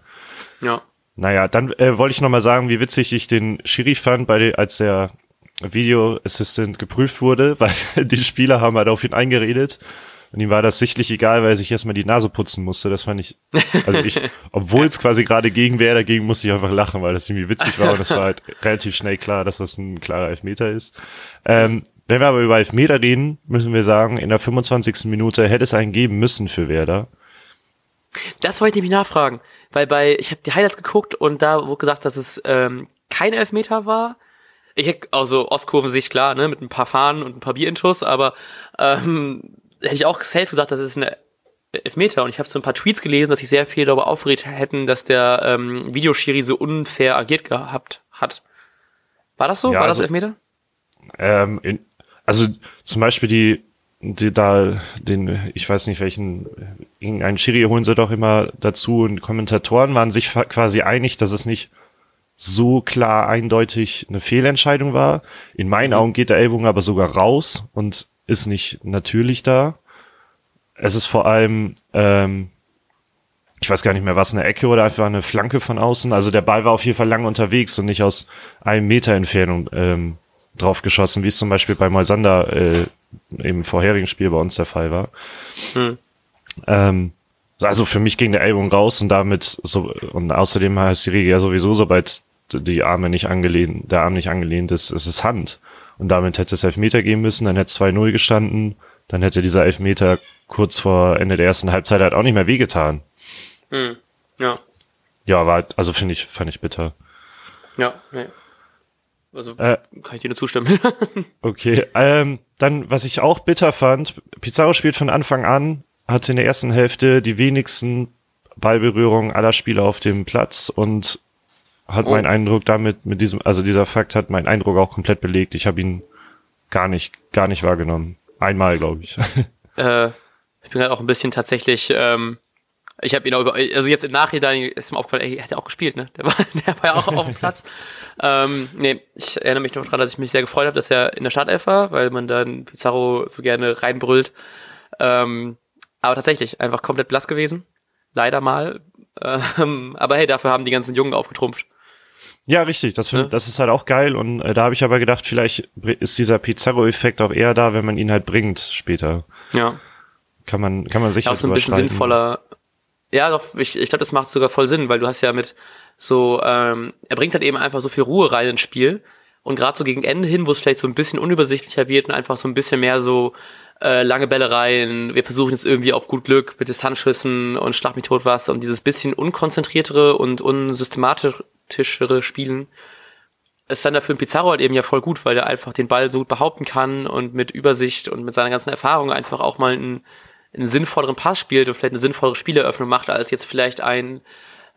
Speaker 1: Ja.
Speaker 2: Naja, dann äh, wollte ich nochmal sagen, wie witzig ich den Schiri fand, bei als der Video Assistant geprüft wurde, weil die Spieler haben halt auf ihn eingeredet und ihm war das sichtlich egal, weil er sich erstmal die Nase putzen musste. Das fand ich, also ich, obwohl es quasi gerade gegen wäre, dagegen musste ich einfach lachen, weil das irgendwie witzig war und es war halt relativ schnell klar, dass das ein klarer Elfmeter ist. Ähm, wenn wir aber über Elfmeter reden, müssen wir sagen, in der 25. Minute hätte es einen geben müssen für Werder.
Speaker 1: Das wollte ich nämlich nachfragen, weil bei, ich habe die Highlights geguckt und da wurde gesagt, dass es ähm, kein Elfmeter war. Ich hätte, also Ostkurvensicht klar, ne, mit ein paar Fahnen und ein paar Bierintus, aber ähm, hätte ich auch safe gesagt, das ist eine Elfmeter. Und ich habe so ein paar Tweets gelesen, dass sich sehr viel darüber aufgeregt hätten, dass der ähm, Videoschiri so unfair agiert gehabt hat. War das so?
Speaker 2: Ja,
Speaker 1: war das
Speaker 2: also-
Speaker 1: Elfmeter?
Speaker 2: Ähm, in, also zum Beispiel die, die da, den, ich weiß nicht welchen, irgendeinen Schiri holen sie doch immer dazu und Kommentatoren waren sich quasi einig, dass es nicht so klar eindeutig eine Fehlentscheidung war. In meinen Augen geht der Ellbogen aber sogar raus und ist nicht natürlich da. Es ist vor allem, ähm, ich weiß gar nicht mehr, was eine Ecke oder einfach eine Flanke von außen. Also der Ball war auf jeden Fall lang unterwegs und nicht aus einem Meter Entfernung ähm, drauf geschossen, wie es zum Beispiel bei Moisander äh, im vorherigen Spiel bei uns der Fall war.
Speaker 1: Hm.
Speaker 2: Ähm, also für mich ging der Ellbogen raus und damit so und außerdem heißt die Regel ja sowieso, sobald die Arme nicht angelehnt, der Arm nicht angelehnt ist, ist es Hand. Und damit hätte es Elfmeter geben müssen, dann hätte es 2-0 gestanden, dann hätte dieser Elfmeter kurz vor Ende der ersten Halbzeit halt auch nicht mehr wehgetan.
Speaker 1: Hm. Ja.
Speaker 2: Ja, war, also finde ich, fand ich bitter.
Speaker 1: Ja, nee. Also
Speaker 2: Äh,
Speaker 1: kann ich dir nur zustimmen.
Speaker 2: Okay, ähm, dann, was ich auch bitter fand, Pizarro spielt von Anfang an, hatte in der ersten Hälfte die wenigsten Ballberührungen aller Spieler auf dem Platz und hat
Speaker 1: Oh.
Speaker 2: meinen Eindruck damit, mit diesem, also dieser Fakt hat meinen Eindruck auch komplett belegt. Ich habe ihn gar nicht, gar nicht wahrgenommen. Einmal, glaube ich.
Speaker 1: äh, ich bin halt auch ein bisschen tatsächlich, ähm, ich habe ihn auch über, also jetzt im Nachhinein ist mir aufgefallen, ey, er hat ja auch gespielt, ne? Der war, der war ja auch auf dem Platz. Ähm, nee, ich erinnere mich noch dran, dass ich mich sehr gefreut habe, dass er in der Startelf war, weil man dann Pizarro so gerne reinbrüllt. Ähm, aber tatsächlich, einfach komplett blass gewesen. Leider mal. Ähm, aber hey, dafür haben die ganzen Jungen aufgetrumpft.
Speaker 2: Ja, richtig. Das, find,
Speaker 1: Ne?
Speaker 2: das ist halt auch geil. Und äh, da habe ich aber gedacht, vielleicht ist dieser Pizarro-Effekt auch eher da, wenn man ihn halt bringt später.
Speaker 1: Ja.
Speaker 2: Kann man, kann man sicher
Speaker 1: auch so ein bisschen sinnvoller. Ja, doch, ich, ich glaube, das macht sogar voll Sinn, weil du hast ja mit so, ähm, er bringt halt eben einfach so viel Ruhe rein ins Spiel. Und gerade so gegen Ende hin, wo es vielleicht so ein bisschen unübersichtlicher wird und einfach so ein bisschen mehr so äh, lange Bälle rein, wir versuchen jetzt irgendwie auf gut Glück mit Distanzschüssen und Schlag mich tot was und dieses bisschen unkonzentriertere und unsystematischere Spielen ist dann dafür ein Pizarro halt eben ja voll gut, weil er einfach den Ball so gut behaupten kann und mit Übersicht und mit seiner ganzen Erfahrung einfach auch mal einen, einen sinnvolleren Pass spielt und vielleicht eine sinnvollere Spieleröffnung macht, als jetzt vielleicht ein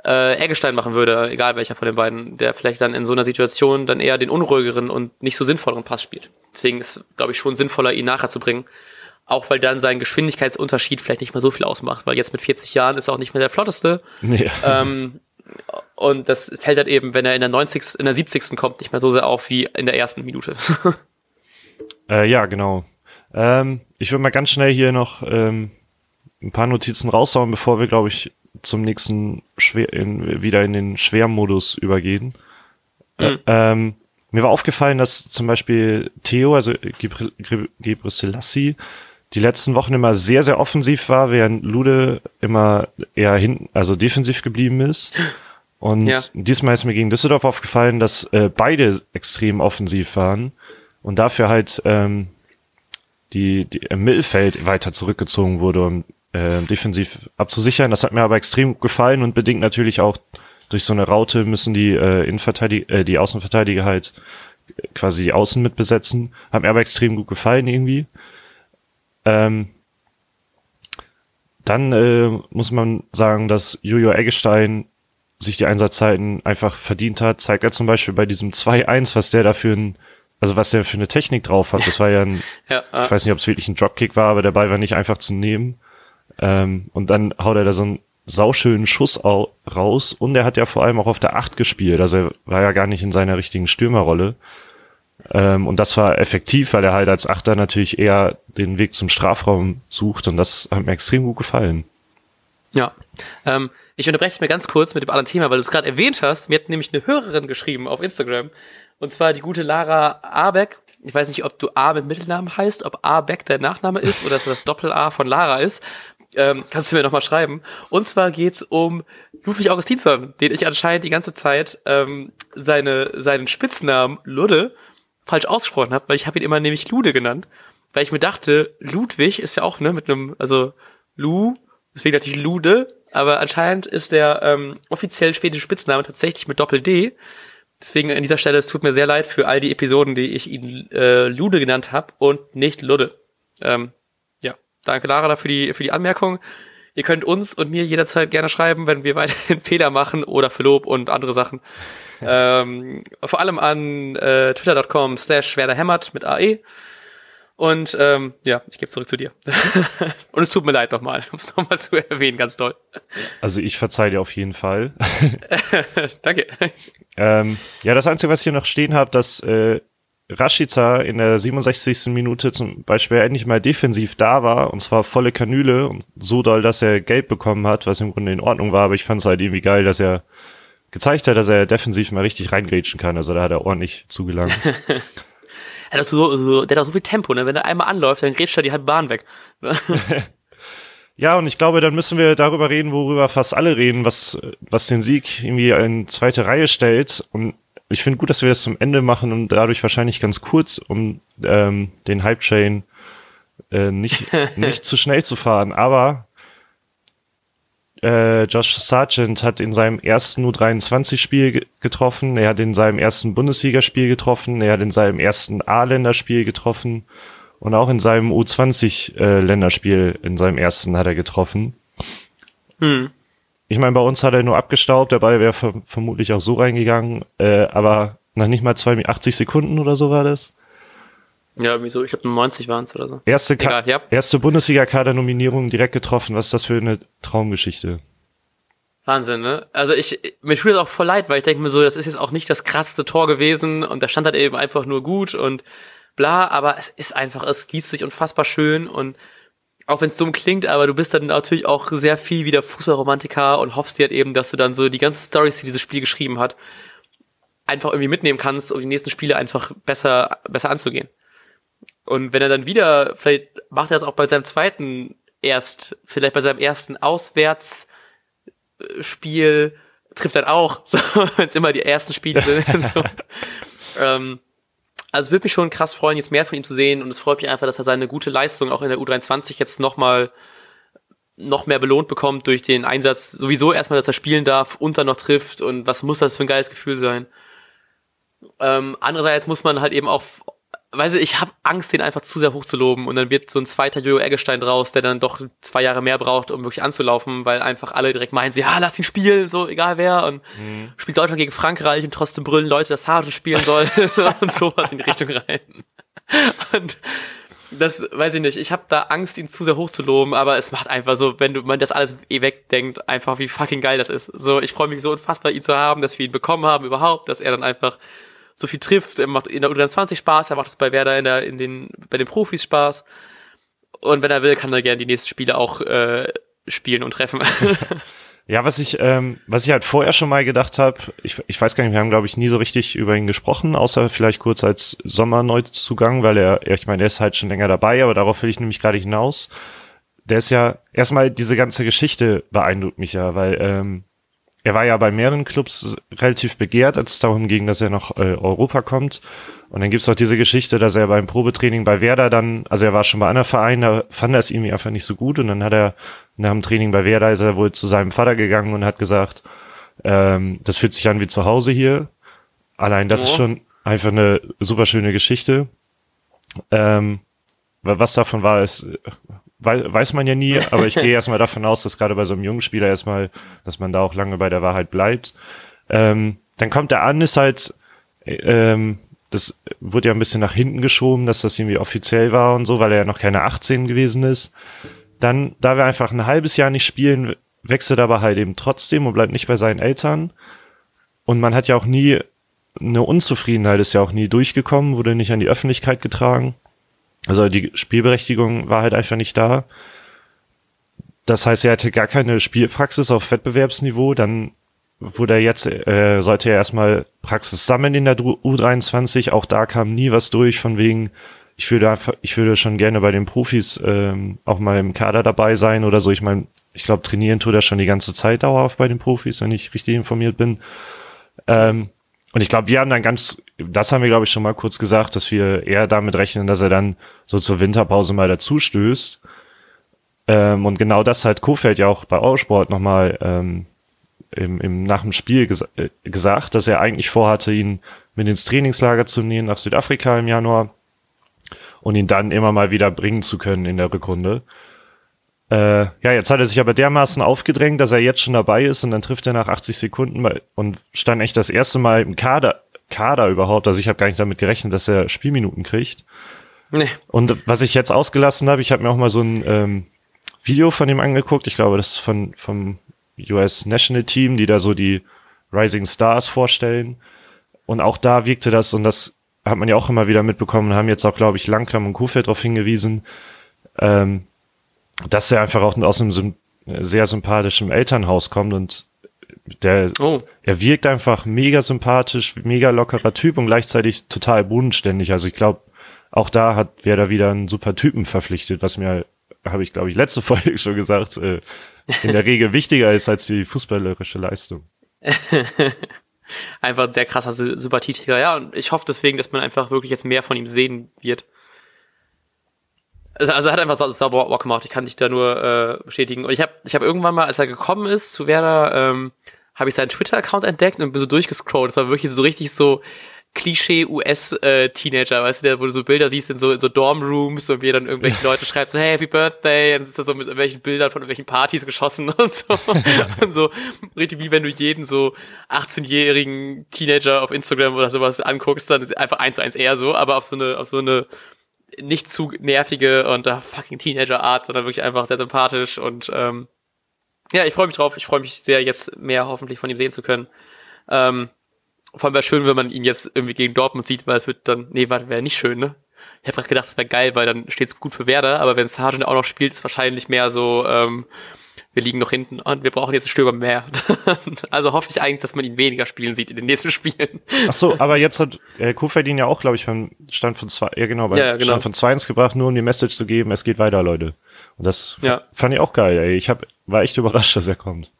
Speaker 1: äh, Eggestein machen würde, egal welcher von den beiden, der vielleicht dann in so einer Situation dann eher den unruhigeren und nicht so sinnvolleren Pass spielt. Deswegen ist, glaube ich, schon sinnvoller, ihn nachher zu bringen. Auch weil dann sein Geschwindigkeitsunterschied vielleicht nicht mehr so viel ausmacht, weil jetzt mit 40 Jahren ist er auch nicht mehr der flotteste.
Speaker 2: Nee.
Speaker 1: Ähm, und das fällt halt eben, wenn er in der 90. in der 70. kommt, nicht mehr so sehr auf wie in der ersten Minute.
Speaker 2: Äh, ja, genau. Ähm, ich will mal ganz schnell hier noch ähm, ein paar Notizen raushauen, bevor wir, glaube ich, zum nächsten Schwer, in, wieder in den Schwermodus übergehen. Mhm. ähm, mir war aufgefallen, dass zum Beispiel Theo, also Gebre Selassie, die letzten Wochen immer sehr, sehr offensiv war, während Lude immer eher hinten, also defensiv geblieben ist. Und ja. diesmal ist mir gegen Düsseldorf aufgefallen, dass äh, beide extrem offensiv waren und dafür halt ähm, die, die im Mittelfeld weiter zurückgezogen wurde, um äh, defensiv abzusichern. Das hat mir aber extrem gut gefallen und bedingt natürlich auch durch so eine Raute müssen die äh, Innenverteidiger, äh, die Außenverteidiger halt quasi die Außen mitbesetzen. Hat mir aber extrem gut gefallen irgendwie. Ähm, dann äh, muss man sagen, dass Jojo Eggestein sich die Einsatzzeiten einfach verdient hat. Zeigt er zum Beispiel bei diesem 2-1, was der da für ein, also was der für eine Technik drauf hat. Das war ja ein, ja, äh. ich weiß nicht, ob es wirklich ein Dropkick war, aber der Ball war nicht einfach zu nehmen. Ähm, und dann haut er da so einen sauschönen Schuss raus und er hat ja vor allem auch auf der Acht gespielt, also er war ja gar nicht in seiner richtigen Stürmerrolle. Ähm, und das war effektiv, weil er halt als Achter natürlich eher den Weg zum Strafraum sucht und das hat mir extrem gut gefallen.
Speaker 1: Ja, ähm, ich unterbreche mir ganz kurz mit dem anderen Thema, weil du es gerade erwähnt hast. Mir hat nämlich eine Hörerin geschrieben auf Instagram und zwar die gute Lara Abeck. Ich weiß nicht, ob du A mit Mittelnamen heißt, ob Abeck dein Nachname ist oder dass das Doppel-A von Lara ist ähm, kannst du mir nochmal schreiben. Und zwar geht's um Ludwig Augustinsson, den ich anscheinend die ganze Zeit ähm, seine, seinen Spitznamen Ludde falsch ausgesprochen habe, weil ich habe ihn immer nämlich Lude genannt, weil ich mir dachte, Ludwig ist ja auch ne mit einem, also Lu, deswegen natürlich Lude, aber anscheinend ist der ähm, offiziell schwedische Spitzname tatsächlich mit Doppel D. Deswegen an dieser Stelle, es tut mir sehr leid für all die Episoden, die ich ihn äh, Lude genannt habe und nicht Ludde. Ähm, Danke, Lara, für die, für die Anmerkung. Ihr könnt uns und mir jederzeit gerne schreiben, wenn wir weiterhin Fehler machen oder für Lob und andere Sachen. Ähm, vor allem an äh, twitter.com slash werderhämmert mit AE. Und ähm, ja, ich gebe zurück zu dir. und es tut mir leid nochmal, um es nochmal zu erwähnen, ganz toll.
Speaker 2: Also ich verzeih dir auf jeden Fall.
Speaker 1: Danke.
Speaker 2: Ähm, ja, das Einzige, was ich hier noch stehen habe, dass äh, Rashica in der 67. Minute zum Beispiel endlich mal defensiv da war, und zwar volle Kanüle und so doll, dass er Gelb bekommen hat, was im Grunde in Ordnung war, aber ich fand es halt irgendwie geil, dass er gezeigt hat, dass er defensiv mal richtig reingrätschen kann, also da hat er ordentlich zugelangt.
Speaker 1: er hat so, so, der hat auch so viel Tempo, ne? wenn er einmal anläuft, dann grätscht er die halbe Bahn weg.
Speaker 2: Ja, und ich glaube, dann müssen wir darüber reden, worüber fast alle reden, was, was den Sieg irgendwie in zweite Reihe stellt. Und ich finde gut, dass wir das zum Ende machen und dadurch wahrscheinlich ganz kurz, um ähm, den Hype-Chain äh, nicht, nicht zu schnell zu fahren. Aber äh, Josh Sargent hat in seinem ersten U23-Spiel getroffen, er hat in seinem ersten Bundesligaspiel getroffen, er hat in seinem ersten A-Länderspiel getroffen und auch in seinem U20-Länderspiel, äh, in seinem ersten hat er getroffen. Hm. Ich meine, bei uns hat er nur abgestaubt, der Ball wäre vermutlich auch so reingegangen, äh, aber nach nicht mal 82 Sekunden oder so war das.
Speaker 1: Ja, wieso? Ich glaube 90 waren es oder so.
Speaker 2: Erste, Egal, ja. erste Bundesliga-Kader-Nominierung direkt getroffen. Was ist das für eine Traumgeschichte?
Speaker 1: Wahnsinn, ne? Also ich, mir tut es auch voll leid, weil ich denke mir so, das ist jetzt auch nicht das krasseste Tor gewesen und da stand halt eben einfach nur gut und bla, aber es ist einfach, es liest sich unfassbar schön und auch wenn es dumm klingt, aber du bist dann natürlich auch sehr viel wieder Fußballromantiker und hoffst dir halt eben, dass du dann so die ganzen Stories, die dieses Spiel geschrieben hat, einfach irgendwie mitnehmen kannst, um die nächsten Spiele einfach besser, besser anzugehen. Und wenn er dann wieder, vielleicht macht er das auch bei seinem zweiten erst, vielleicht bei seinem ersten Auswärtsspiel, trifft er auch, so, wenn es immer die ersten Spiele sind. so. ähm, also würde mich schon krass freuen, jetzt mehr von ihm zu sehen und es freut mich einfach, dass er seine gute Leistung auch in der U23 jetzt nochmal noch mehr belohnt bekommt durch den Einsatz. Sowieso erstmal, dass er spielen darf und dann noch trifft und was muss das für ein geiles Gefühl sein. Ähm, andererseits muss man halt eben auch weiß ich, ich habe Angst, den einfach zu sehr hoch zu loben und dann wird so ein zweiter Jojo Eggestein draus, der dann doch zwei Jahre mehr braucht, um wirklich anzulaufen, weil einfach alle direkt meinen so, ja, lass ihn spielen, so egal wer und mhm. spielt Deutschland gegen Frankreich und trotzdem brüllen Leute, dass Harte spielen soll und sowas in die Richtung rein. Und das weiß ich nicht, ich habe da Angst, ihn zu sehr hoch zu loben, aber es macht einfach so, wenn du man das alles eh wegdenkt, einfach wie fucking geil das ist. So, ich freue mich so unfassbar, ihn zu haben, dass wir ihn bekommen haben überhaupt, dass er dann einfach so viel trifft. Er macht in der U23 Spaß, er macht es bei Werder in der, in den, bei den Profis Spaß. Und wenn er will, kann er gerne die nächsten Spiele auch äh, spielen und treffen.
Speaker 2: Ja, was ich, ähm, was ich halt vorher schon mal gedacht habe, ich, ich weiß gar nicht, wir haben, glaube ich, nie so richtig über ihn gesprochen, außer vielleicht kurz als Sommerneuzugang, weil er, ich meine, er ist halt schon länger dabei, aber darauf will ich nämlich gerade hinaus. Der ist ja, erstmal diese ganze Geschichte beeindruckt mich ja, weil ähm, er war ja bei mehreren Clubs relativ begehrt, als es darum ging, dass er nach äh, Europa kommt. Und dann gibt's auch diese Geschichte, dass er beim Probetraining bei Werder dann, also er war schon bei anderen Vereinen, da fand er es irgendwie einfach nicht so gut. Und dann hat er nach dem Training bei Werder ist er wohl zu seinem Vater gegangen und hat gesagt, ähm, das fühlt sich an wie zu Hause hier. Allein das oh. ist schon einfach eine super schöne Geschichte. Ähm, was davon war, ist weiß man ja nie, aber ich gehe erstmal davon aus, dass gerade bei so einem jungen Spieler erstmal, dass man da auch lange bei der Wahrheit bleibt. Ähm, dann kommt er an, ist halt, ähm, das wurde ja ein bisschen nach hinten geschoben, dass das irgendwie offiziell war und so, weil er ja noch keine 18 gewesen ist. Dann, da wir einfach ein halbes Jahr nicht spielen, wechselt er aber halt eben trotzdem und bleibt nicht bei seinen Eltern. Und man hat ja auch nie, eine Unzufriedenheit ist ja auch nie durchgekommen, wurde nicht an die Öffentlichkeit getragen. Also die Spielberechtigung war halt einfach nicht da. Das heißt, er hatte gar keine Spielpraxis auf Wettbewerbsniveau. Dann wurde er jetzt, äh, sollte er erstmal Praxis sammeln in der U23. Auch da kam nie was durch von wegen, ich würde einfach, ich würde schon gerne bei den Profis ähm, auch mal im Kader dabei sein oder so. Ich meine, ich glaube, trainieren tut er schon die ganze Zeit dauerhaft bei den Profis, wenn ich richtig informiert bin. Ähm, und ich glaube, wir haben dann ganz, das haben wir, glaube ich, schon mal kurz gesagt, dass wir eher damit rechnen, dass er dann so zur Winterpause mal dazu stößt. Ähm, und genau das hat Kofeld ja auch bei Eurosport nochmal ähm, im, im, nach dem Spiel ges äh, gesagt, dass er eigentlich vorhatte, ihn mit ins Trainingslager zu nehmen nach Südafrika im Januar und ihn dann immer mal wieder bringen zu können in der Rückrunde. Äh, ja, jetzt hat er sich aber dermaßen aufgedrängt, dass er jetzt schon dabei ist und dann trifft er nach 80 Sekunden und stand echt das erste Mal im Kader, Kader überhaupt. Also ich habe gar nicht damit gerechnet, dass er Spielminuten kriegt. Nee. Und was ich jetzt ausgelassen habe, ich habe mir auch mal so ein ähm, Video von ihm angeguckt. Ich glaube, das ist von vom US National Team, die da so die Rising Stars vorstellen. Und auch da wirkte das, und das hat man ja auch immer wieder mitbekommen, haben jetzt auch, glaube ich, Langkamp und Kofeld darauf hingewiesen, ähm, dass er einfach auch aus einem sehr sympathischen Elternhaus kommt und der, oh. er wirkt einfach mega sympathisch, mega lockerer Typ und gleichzeitig total bodenständig. Also ich glaube, auch da hat wer da wieder einen super Typen verpflichtet, was mir, habe ich glaube ich letzte Folge schon gesagt, äh, in der Regel wichtiger ist als die fußballerische Leistung.
Speaker 1: einfach ein sehr krasser Sympathieträger, ja, und ich hoffe deswegen, dass man einfach wirklich jetzt mehr von ihm sehen wird. Also, also er hat einfach sauber Bock gemacht. Ich kann dich da nur äh, bestätigen. Und ich habe ich hab irgendwann mal, als er gekommen ist zu Werder, ähm, habe ich seinen Twitter-Account entdeckt und bin so durchgescrollt. Das war wirklich so richtig so Klischee-US-Teenager, äh, weißt du, der, wo du so Bilder siehst in so, in so Dorm-Rooms und wie dann irgendwelche Leute schreibt so, hey, Happy Birthday, und ist da so mit irgendwelchen Bildern von irgendwelchen Partys geschossen und so. und so, richtig wie wenn du jeden so 18-jährigen Teenager auf Instagram oder sowas anguckst, dann ist einfach eins zu eins eher so, aber auf so eine, auf so eine nicht zu nervige und uh, fucking Teenager-Art, sondern wirklich einfach sehr sympathisch und ähm, ja, ich freue mich drauf. Ich freue mich sehr, jetzt mehr hoffentlich von ihm sehen zu können. Ähm, vor allem wäre schön, wenn man ihn jetzt irgendwie gegen Dortmund sieht, weil es wird dann, nee, warte, wäre nicht schön, ne? Ich habe gerade gedacht, es wäre geil, weil dann steht's gut für Werder, aber wenn Sargent auch noch spielt, ist wahrscheinlich mehr so, ähm, wir liegen noch hinten und wir brauchen jetzt einen Stürmer mehr. also hoffe ich eigentlich, dass man ihn weniger spielen sieht in den nächsten Spielen.
Speaker 2: Ach so, aber jetzt hat äh, Kofeld ihn ja auch, glaube ich, beim Stand von zwei, ja genau, beim ja, genau. Stand von zwei ins gebracht, nur um die Message zu geben, es geht weiter, Leute. Und das ja. fand ich auch geil, ey. Ich hab, war echt überrascht, dass er kommt.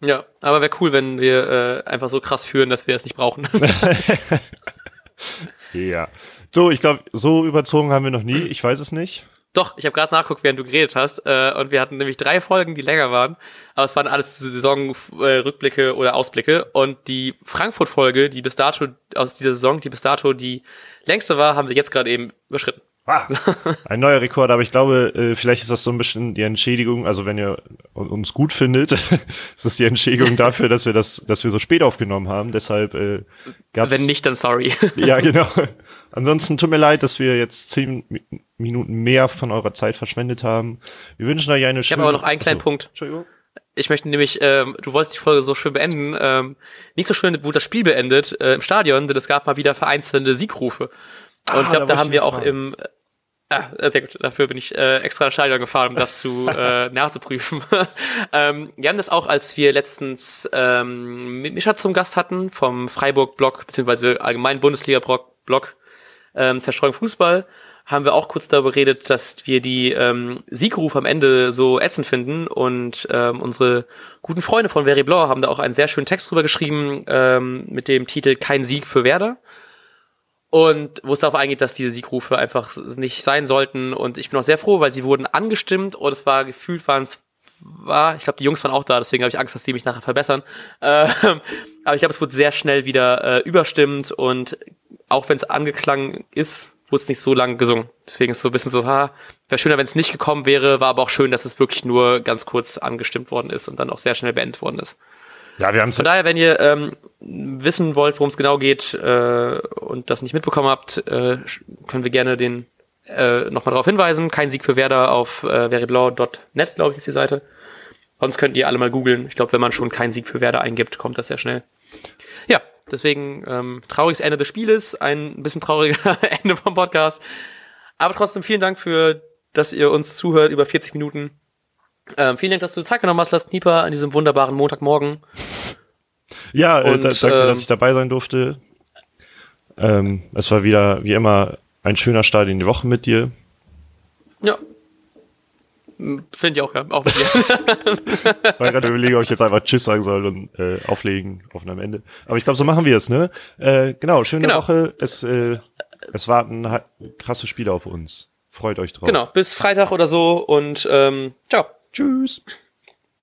Speaker 1: Ja, aber wäre cool, wenn wir äh, einfach so krass führen, dass wir es nicht brauchen.
Speaker 2: ja. So, ich glaube, so überzogen haben wir noch nie. Ich weiß es nicht.
Speaker 1: Doch, ich habe gerade nachguckt, während du geredet hast. Äh, und wir hatten nämlich drei Folgen, die länger waren. Aber es waren alles Saisonrückblicke äh, oder Ausblicke. Und die Frankfurt-Folge, die bis dato, aus dieser Saison, die bis dato die längste war, haben wir jetzt gerade eben überschritten.
Speaker 2: Ah, ein neuer Rekord, aber ich glaube, äh, vielleicht ist das so ein bisschen die Entschädigung, also wenn ihr uns gut findet, ist das die Entschädigung dafür, dass wir das, dass wir so spät aufgenommen haben. Deshalb äh,
Speaker 1: gab's, Wenn nicht, dann sorry.
Speaker 2: ja, genau. Ansonsten tut mir leid, dass wir jetzt zehn Minuten mehr von eurer Zeit verschwendet haben. Wir wünschen euch eine
Speaker 1: schöne... Ich habe aber noch einen kleinen Achso. Punkt. Entschuldigung. Ich möchte nämlich, ähm, du wolltest die Folge so schön beenden, ähm, nicht so schön, wo das Spiel beendet äh, im Stadion, denn es gab mal wieder vereinzelte Siegrufe. Und ah, ich glaube, da, da haben wir auch im Ah, äh, sehr gut. Dafür bin ich äh, extra nach Stadion gefahren, um das zu äh, nachzuprüfen. ähm, wir haben das auch, als wir letztens ähm, mit Mischa zum Gast hatten, vom Freiburg-Blog, beziehungsweise allgemein Bundesliga-Blog, ähm, Zerstreuung Fußball, haben wir auch kurz darüber geredet, dass wir die ähm, Siegrufe am Ende so ätzend finden. Und ähm, unsere guten Freunde von Very Blanc haben da auch einen sehr schönen Text drüber geschrieben ähm, mit dem Titel Kein Sieg für Werder. Und wo es darauf eingeht, dass diese Siegrufe einfach nicht sein sollten. Und ich bin auch sehr froh, weil sie wurden angestimmt. Und es war gefühlt waren es war, ich glaube, die Jungs waren auch da, deswegen habe ich Angst, dass die mich nachher verbessern. Ähm, aber ich glaube, es wurde sehr schnell wieder äh, überstimmt. Und auch wenn es angeklungen ist, wurde es nicht so lang gesungen. Deswegen ist es so ein bisschen so, ha, wäre schöner, wenn es nicht gekommen wäre, war aber auch schön, dass es wirklich nur ganz kurz angestimmt worden ist und dann auch sehr schnell beendet worden ist.
Speaker 2: Ja, wir haben
Speaker 1: Von daher, wenn ihr ähm, wissen wollt, worum es genau geht äh, und das nicht mitbekommen habt, äh, können wir gerne den äh, nochmal darauf hinweisen. Kein Sieg für Werder auf äh, veriblau.net, glaube ich, ist die Seite. Sonst könnt ihr alle mal googeln. Ich glaube, wenn man schon keinen Sieg für Werder eingibt, kommt das sehr schnell. Deswegen ähm, trauriges Ende des Spieles, ein bisschen trauriger Ende vom Podcast. Aber trotzdem vielen Dank für, dass ihr uns zuhört über 40 Minuten. Ähm, vielen Dank, dass du Zeit genommen hast, Lars Knieper, an diesem wunderbaren Montagmorgen.
Speaker 2: Ja, äh,
Speaker 1: Und,
Speaker 2: da, danke,
Speaker 1: ähm,
Speaker 2: dass ich dabei sein durfte. Ähm, es war wieder, wie immer, ein schöner Start in die Woche mit dir.
Speaker 1: Ja. Finde ich auch, ja. Auch mit dir.
Speaker 2: Weil gerade überlege, ob ich jetzt einfach Tschüss sagen soll und äh, auflegen auf am Ende. Aber ich glaube, so machen wir es, ne? Äh, genau, schöne
Speaker 1: Genau.
Speaker 2: Woche. Es, äh, es warten krasse Spiele auf uns. Freut euch drauf.
Speaker 1: genau, bis Freitag oder so und ähm, ciao.
Speaker 2: Tschüss.